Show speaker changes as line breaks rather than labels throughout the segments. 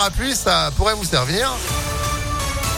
parapluie, ça pourrait vous servir.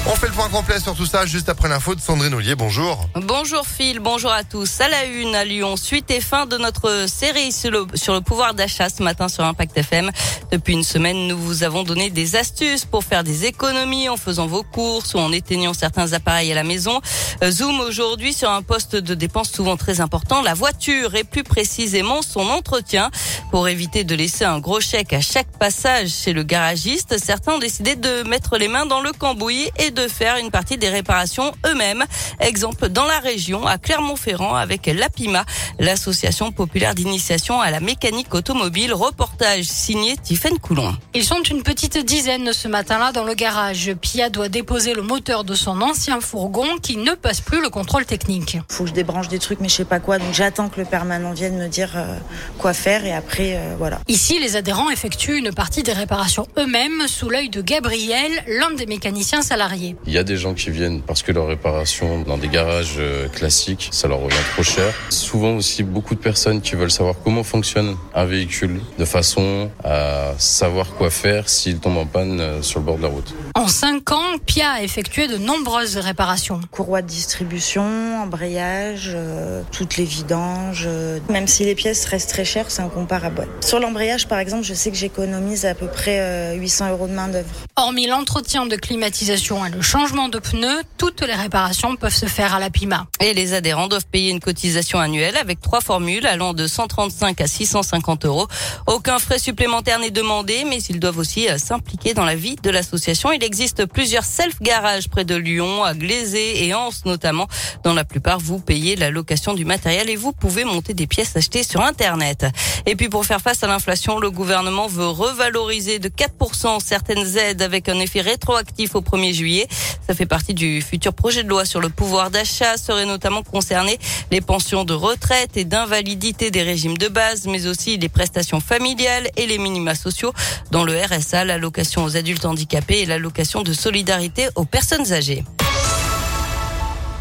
On fait le point complet sur tout ça juste après l'info de Sandrine Ollier. Bonjour.
Bonjour Phil, bonjour à tous. À la une à Lyon, suite et fin de notre série sur le, pouvoir d'achat ce matin sur Impact FM. Depuis une semaine, nous vous avons donné des astuces pour faire des économies en faisant vos courses ou en éteignant certains appareils à la maison. Euh, zoom aujourd'hui sur un poste de dépense souvent très important, la voiture et plus précisément son entretien. Pour éviter de laisser un gros chèque à chaque passage chez le garagiste, certains ont décidé de mettre les mains dans le cambouis et de faire une partie des réparations eux-mêmes. Exemple dans la région, à Clermont-Ferrand, avec l'APIMA, l'association populaire d'initiation à la mécanique automobile. Reportage signé Tiffaine Coulon.
Ils sont une petite dizaine ce matin-là dans le garage. Pia doit déposer le moteur de son ancien fourgon qui ne passe plus le contrôle technique.
Faut que je débranche des trucs, mais je sais pas quoi. Donc j'attends que le permanent vienne me dire euh, quoi faire et après, euh, voilà.
Ici, les adhérents effectuent une partie des réparations eux-mêmes sous l'œil de Gabriel, l'un des mécaniciens salariés.
Il y a des gens qui viennent parce que leur réparation dans des garages euh, classiques, ça leur revient trop cher. Souvent aussi beaucoup de personnes qui veulent savoir comment fonctionne un véhicule de façon à savoir quoi faire s'il tombe en panne euh, sur le bord de la route.
En cinq ans, Pia a effectué de nombreuses réparations.
Courroie de distribution, embrayage, euh, toutes les vidanges. même si les pièces restent très chères, c'est incomparable. Sur l'embrayage, par exemple, je sais que j'économise à peu près 800 euros de main d'œuvre.
Hormis l'entretien de climatisation le changement de pneus, toutes les réparations peuvent se faire à la PIMA.
Et les adhérents doivent payer une cotisation annuelle avec trois formules allant de 135 à 650 euros. Aucun frais supplémentaire n'est demandé, mais ils doivent aussi euh, s'impliquer dans la vie de l'association. Il existe plusieurs self-garages près de Lyon, à Glazé et Anse notamment. Dans la plupart, vous payez la location du matériel et vous pouvez monter des pièces achetées sur Internet. Et puis pour faire face à l'inflation, le gouvernement veut revaloriser de 4% certaines aides avec un effet rétroactif au 1er juillet. Ça fait partie du futur projet de loi sur le pouvoir d'achat. Seraient notamment concernés les pensions de retraite et d'invalidité des régimes de base, mais aussi les prestations familiales et les minima sociaux, dont le RSA, l'allocation aux adultes handicapés et l'allocation de solidarité aux personnes âgées.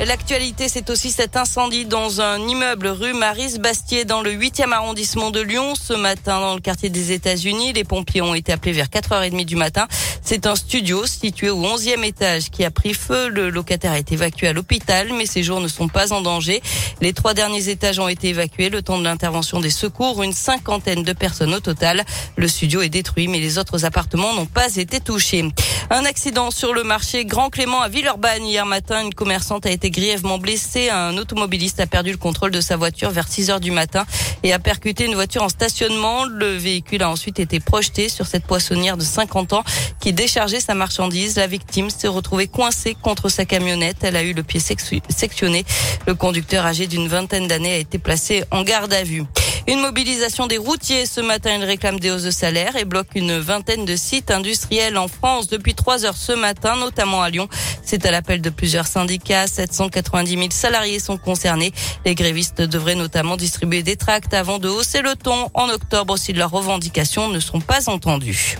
L'actualité, c'est aussi cet incendie dans un immeuble rue Maris-Bastier dans le 8e arrondissement de Lyon. Ce matin, dans le quartier des États-Unis, les pompiers ont été appelés vers 4h30 du matin. C'est un studio situé au 11e étage qui a pris feu. Le locataire a été évacué à l'hôpital, mais ses jours ne sont pas en danger. Les trois derniers étages ont été évacués le temps de l'intervention des secours. Une cinquantaine de personnes au total. Le studio est détruit, mais les autres appartements n'ont pas été touchés. Un accident sur le marché Grand Clément à Villeurbanne hier matin. Une commerçante a été grièvement blessé. Un automobiliste a perdu le contrôle de sa voiture vers 6 heures du matin et a percuté une voiture en stationnement. Le véhicule a ensuite été projeté sur cette poissonnière de 50 ans qui déchargeait sa marchandise. La victime s'est retrouvée coincée contre sa camionnette. Elle a eu le pied sectionné. Le conducteur âgé d'une vingtaine d'années a été placé en garde à vue. Une mobilisation des routiers ce matin. Ils réclament des hausses de salaire et bloquent une vingtaine de sites industriels en France depuis trois heures ce matin, notamment à Lyon. C'est à l'appel de plusieurs syndicats. 790 000 salariés sont concernés. Les grévistes devraient notamment distribuer des tracts avant de hausser le ton en octobre si leurs revendications ne sont pas entendues.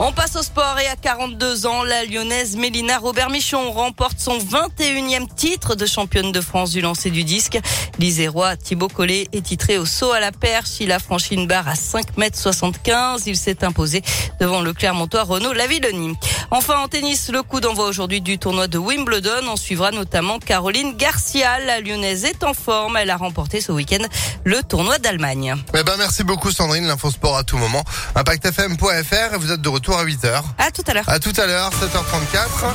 On passe au sport et à 42 ans, la lyonnaise Mélina Robert Michon remporte son 21e titre de championne de France du lancer du disque. L'Isérois Thibaut Collet est titré au saut à la perche. Il a franchi une barre à 5 mètres 75. Il s'est imposé devant le Clermontois Renaud Lavilloni. Enfin, en tennis, le coup d'envoi aujourd'hui du tournoi de Wimbledon. On suivra notamment Caroline Garcia. La lyonnaise est en forme. Elle a remporté ce week-end le tournoi d'Allemagne.
Eh ben, merci beaucoup Sandrine, l'info sport à tout moment. ImpactFM.fr vous êtes de retour à 8h.
À tout à l'heure.
À tout à l'heure, 7h34.